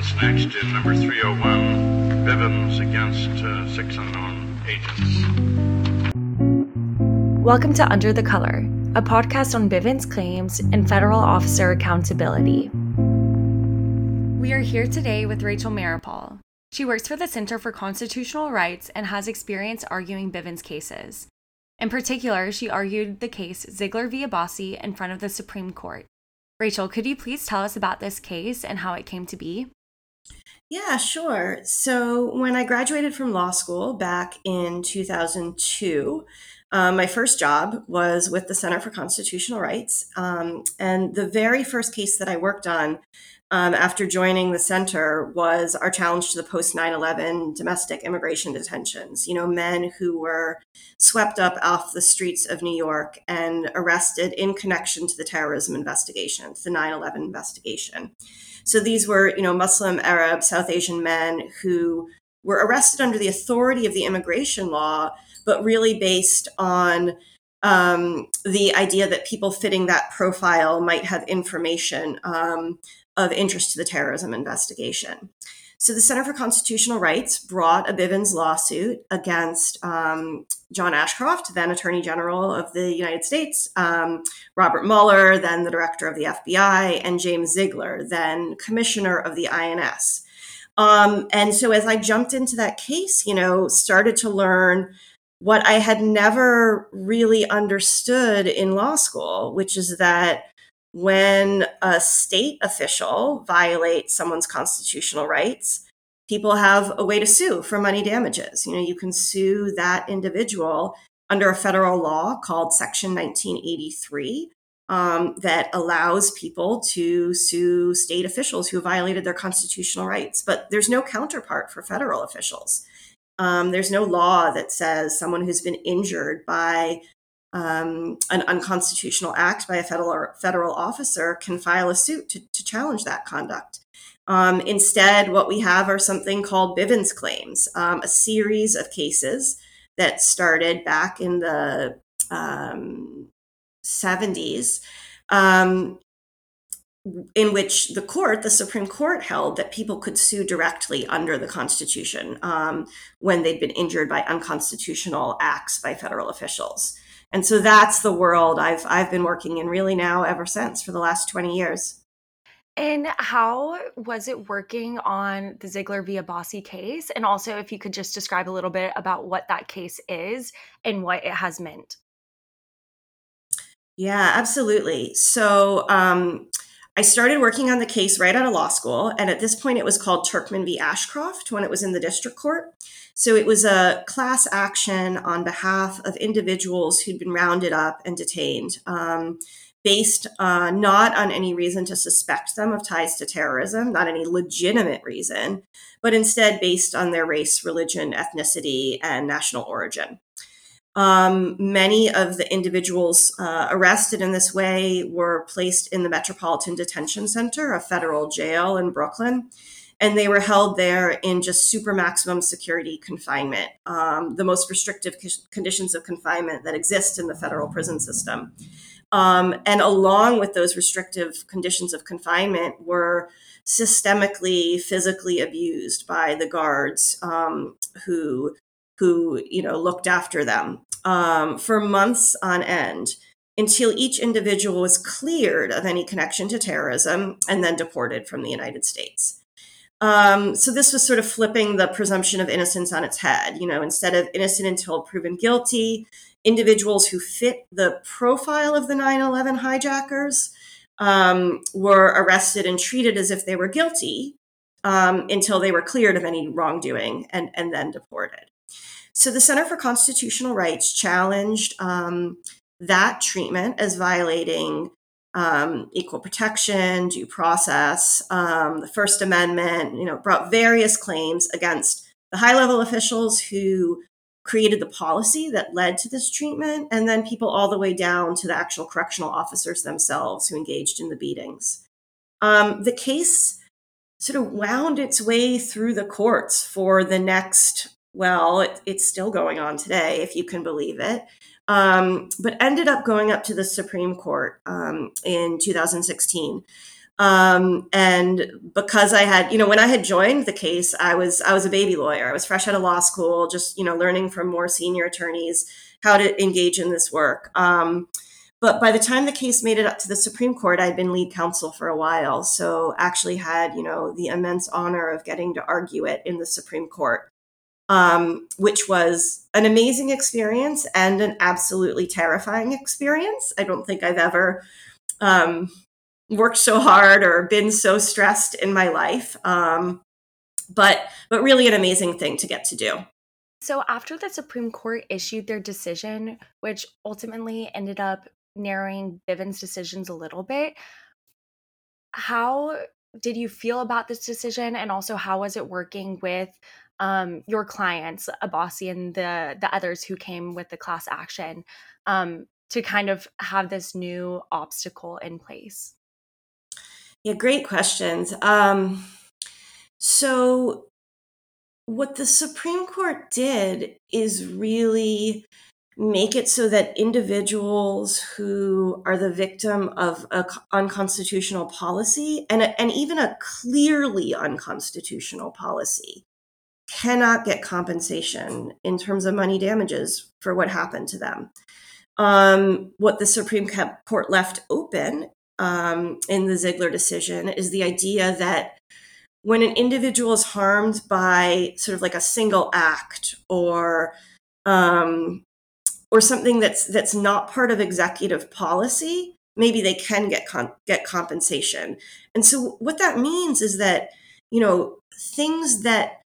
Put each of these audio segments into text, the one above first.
Next in number 301 Bivens against uh, six unknown agents. Welcome to Under the Color, a podcast on Bivens claims and federal officer accountability. We are here today with Rachel Meeropol. She works for the Center for Constitutional Rights and has experience arguing Bivens cases. In particular, she argued the case Ziglar v. Abbasi in front of the Supreme Court. Rachel, could you please tell us about this case and how it came to be? Yeah, sure. So, when I graduated from law school back in 2002, um, my first job was with the Center for Constitutional Rights. Um, and the very first case that I worked on um, after joining the center was our challenge to the post 9 11 domestic immigration detentions. You know, men who were swept up off the streets of New York and arrested in connection to the terrorism investigation, the 9 11 investigation. So these were, you know, Muslim, Arab, South Asian men who were arrested under the authority of the immigration law, but really based on um, the idea that people fitting that profile might have information um, of interest to the terrorism investigation. So the Center for Constitutional Rights brought a Bivens lawsuit against um, John Ashcroft, then Attorney General of the United States, um, Robert Mueller, then the Director of the FBI, and James Ziglar, then Commissioner of the INS. Um, and so as I jumped into that case, you know, started to learn what I had never really understood in law school, which is that when a state official violates someone's constitutional rights, people have a way to sue for money damages. You know, you can sue that individual under a federal law called Section 1983 um, that allows people to sue state officials who violated their constitutional rights. But there's no counterpart for federal officials. Um, there's no law that says someone who's been injured by um, an unconstitutional act by a federal federal officer can file a suit to, to challenge that conduct. Um, instead, what we have are something called Bivens claims, um, a series of cases that started back in the 70s, um, um, in which the court, the Supreme Court, held that people could sue directly under the Constitution um, when they'd been injured by unconstitutional acts by federal officials and so that's the world I've I've been working in really now ever since for the last 20 years. And how was it working on the Ziglar v. Abbasi case? And also, if you could just describe a little bit about what that case is and what it has meant. Yeah, absolutely. So, um, I started working on the case right out of law school. And at this point, it was called Turkmen v. Ashcroft when it was in the district court. So it was a class action on behalf of individuals who'd been rounded up and detained. Um, based uh, not on any reason to suspect them of ties to terrorism, not any legitimate reason, but instead based on their race, religion, ethnicity, and national origin. Um, many of the individuals uh, arrested in this way were placed in the Metropolitan Detention Center, a federal jail in Brooklyn, and they were held there in just super maximum security confinement, um, the most restrictive conditions of confinement that exist in the federal prison system. Um, and along with those restrictive conditions of confinement were systemically physically abused by the guards um, who who you know looked after them um, for months on end until each individual was cleared of any connection to terrorism and then deported from the United States. Um, so this was sort of flipping the presumption of innocence on its head. You know, instead of innocent until proven guilty, individuals who fit the profile of the 9/11 hijackers um, were arrested and treated as if they were guilty um, until they were cleared of any wrongdoing and, and then deported. So the Center for Constitutional Rights challenged um, that treatment as violating um, equal protection, due process, um, the First Amendment. You know, brought various claims against the high level officials who created the policy that led to this treatment, and then people all the way down to the actual correctional officers themselves who engaged in the beatings. Um, the case sort of wound its way through the courts for the next well, it, it's still going on today, if you can believe it. Um, but ended up going up to the Supreme Court um, in 2016. Um, and because I had, you know, when I had joined the case, I was I was a baby lawyer. I was fresh out of law school, just you know, learning from more senior attorneys how to engage in this work. Um, but by the time the case made it up to the Supreme Court, I'd been lead counsel for a while, so actually had you know the immense honor of getting to argue it in the Supreme Court um, which was an amazing experience and an absolutely terrifying experience. I don't think I've ever um, worked so hard or been so stressed in my life. Um, but but really an amazing thing to get to do. So after the Supreme Court issued their decision, which ultimately ended up narrowing Bivens' decisions a little bit, how did you feel about this decision and also how was it working with um, your clients, Abbasi and the the others who came with the class action, um, to kind of have this new obstacle in place? Yeah, great questions. Um, so, what the Supreme Court did is really make it so that individuals who are the victim of an unconstitutional policy and, and even a clearly unconstitutional policy cannot get compensation in terms of money damages for what happened to them. Um, what the Supreme Court left open um, in the Ziglar decision is the idea that when an individual is harmed by sort of like a single act or um, or something that's that's not part of executive policy, maybe they can get con- get compensation. And so what that means is that you know things that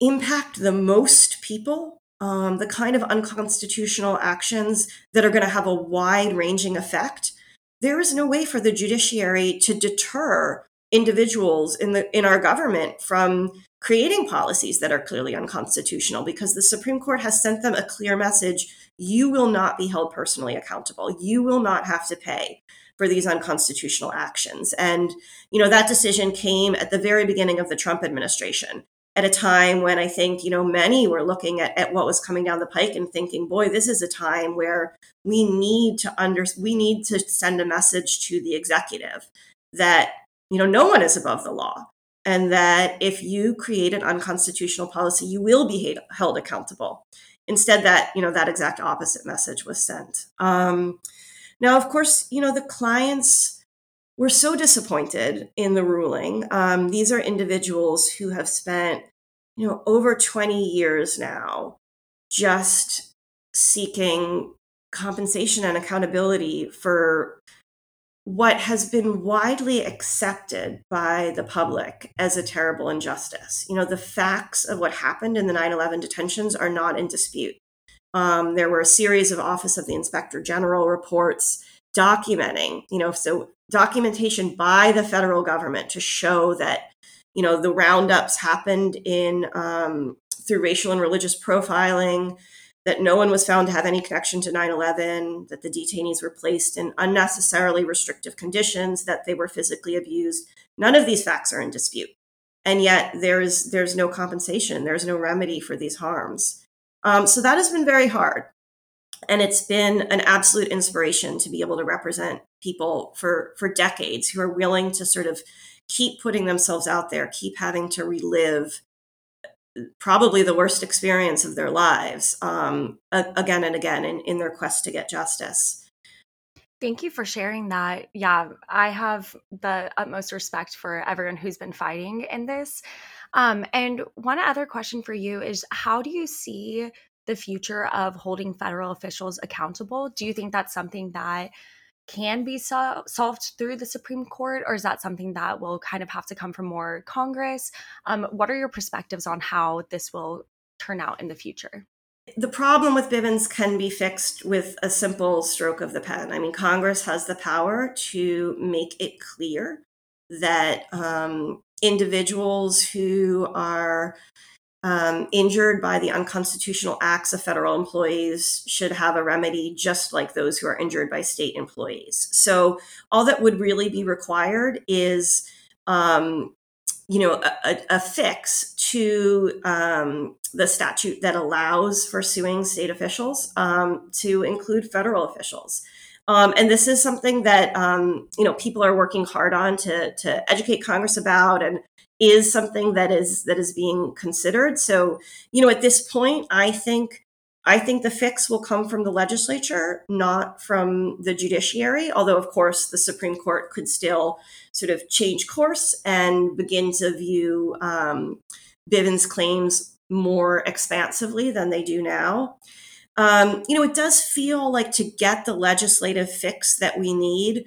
impact the most people, um, the kind of unconstitutional actions that are going to have a wide ranging effect, there is no way for the judiciary to deter individuals in the in our government from creating policies that are clearly unconstitutional because the Supreme Court has sent them a clear message you will not be held personally accountable. You will not have to pay for these unconstitutional actions. And you know that decision came at the very beginning of the Trump administration at a time when I think, you know, many were looking at, at what was coming down the pike and thinking, boy, this is a time where we need to under we need to send a message to the executive that, you know, no one is above the law. And that if you create an unconstitutional policy, you will be held accountable. Instead, that, you know, that exact opposite message was sent. Um, now, of course, you know, the clients we're so disappointed in the ruling. Um, these are individuals who have spent, you know, over 20 years now just seeking compensation and accountability for what has been widely accepted by the public as a terrible injustice. You know, the facts of what happened in the 9 11 detentions are not in dispute. Um, there were a series of Office of the Inspector General reports documenting, you know, so documentation by the federal government to show that you know the roundups happened in um, through racial and religious profiling that no one was found to have any connection to 9-11 that the detainees were placed in unnecessarily restrictive conditions that they were physically abused. None of these facts are in dispute. And yet there's there's no compensation. There's no remedy for these harms. Um, so that has been very hard and it's been an absolute inspiration to be able to represent people for for decades who are willing to sort of keep putting themselves out there keep having to relive probably the worst experience of their lives um, again and again in, in their quest to get justice Thank you for sharing that. Yeah, I have the utmost respect for everyone who's been fighting in this. Um, and one other question for you is how do you see the future of holding federal officials accountable? Do you think that's something that can be so- solved through the Supreme Court, or is that something that will kind of have to come from more Congress? Um, what are your perspectives on how this will turn out in the future? The problem with Bivens can be fixed with a simple stroke of the pen. I mean, Congress has the power to make it clear that um, individuals who are um, injured by the unconstitutional acts of federal employees should have a remedy just like those who are injured by state employees. So, all that would really be required is, um, you know, a, a fix to um, the statute that allows for suing state officials um, to include federal officials. Um, and this is something that um, you know people are working hard on to to educate Congress about, and is something that is that is being considered. So you know, at this point, I think I think the fix will come from the legislature, not from the judiciary. Although, of course, the Supreme Court could still sort of change course and begin to view um, Bivens claims more expansively than they do now. Um, you know, it does feel like to get the legislative fix that we need,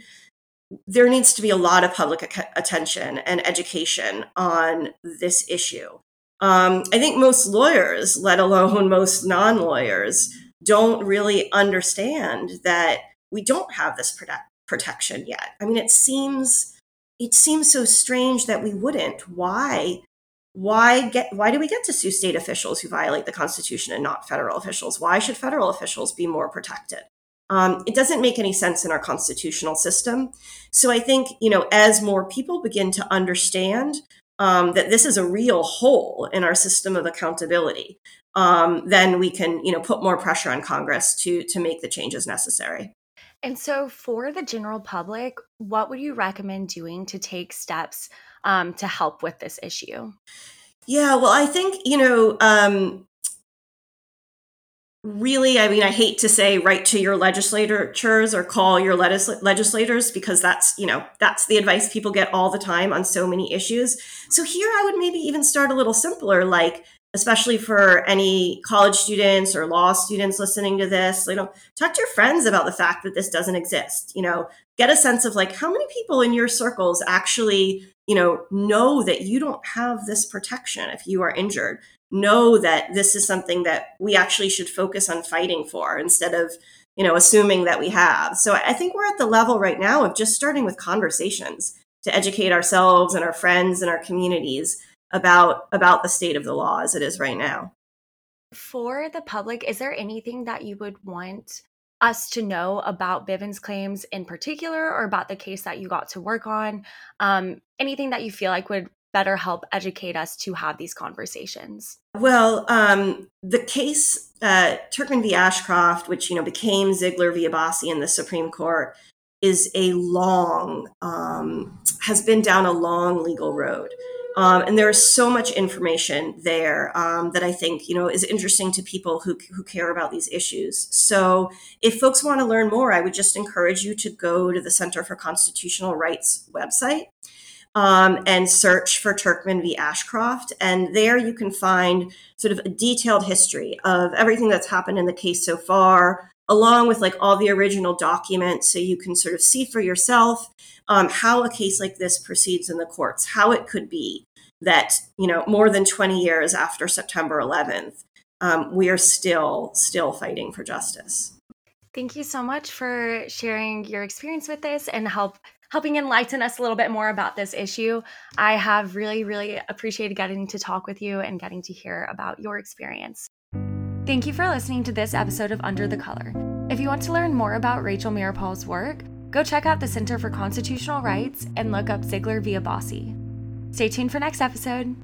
there needs to be a lot of public attention and education on this issue. Um, I think most lawyers, let alone most non lawyers, don't really understand that we don't have this protect- protection yet. I mean, it seems it seems so strange that we wouldn't. Why? Why get? Why do we get to sue state officials who violate the Constitution and not federal officials? Why should federal officials be more protected? Um, it doesn't make any sense in our constitutional system. So I think you know, as more people begin to understand um, that this is a real hole in our system of accountability, um, then we can you know put more pressure on Congress to to make the changes necessary. And so, for the general public, what would you recommend doing to take steps um, to help with this issue? Yeah, well, I think, you know, um, really, I mean, I hate to say write to your legislators or call your legis- legislators because that's, you know, that's the advice people get all the time on so many issues. So here I would maybe even start a little simpler, like especially for any college students or law students listening to this you know talk to your friends about the fact that this doesn't exist you know get a sense of like how many people in your circles actually you know know that you don't have this protection if you are injured know that this is something that we actually should focus on fighting for instead of you know assuming that we have so i think we're at the level right now of just starting with conversations to educate ourselves and our friends and our communities about about the state of the law as it is right now. For the public, is there anything that you would want us to know about Bivens claims in particular, or about the case that you got to work on? Um, anything that you feel like would better help educate us to have these conversations? Well, um, the case uh, Turkmen v. Ashcroft, which you know became Ziglar v. Abbasi in the Supreme Court, is a long um, has been down a long legal road. Um, and there is so much information there um, that I think you know is interesting to people who who care about these issues. So, if folks want to learn more, I would just encourage you to go to the Center for Constitutional Rights website um, and search for Turkmen v. Ashcroft, and there you can find sort of a detailed history of everything that's happened in the case so far, along with like all the original documents, so you can sort of see for yourself um, how a case like this proceeds in the courts, how it could be that you know more than 20 years after September 11th, um, we are still still fighting for justice. Thank you so much for sharing your experience with this and help helping enlighten us a little bit more about this issue. I have really, really appreciated getting to talk with you and getting to hear about your experience. Thank you for listening to this episode of Under the Color. If you want to learn more about Rachel Meeropol's work, Go check out the Center for Constitutional Rights and look up Ziglar v. Abbasi. Stay tuned for next episode.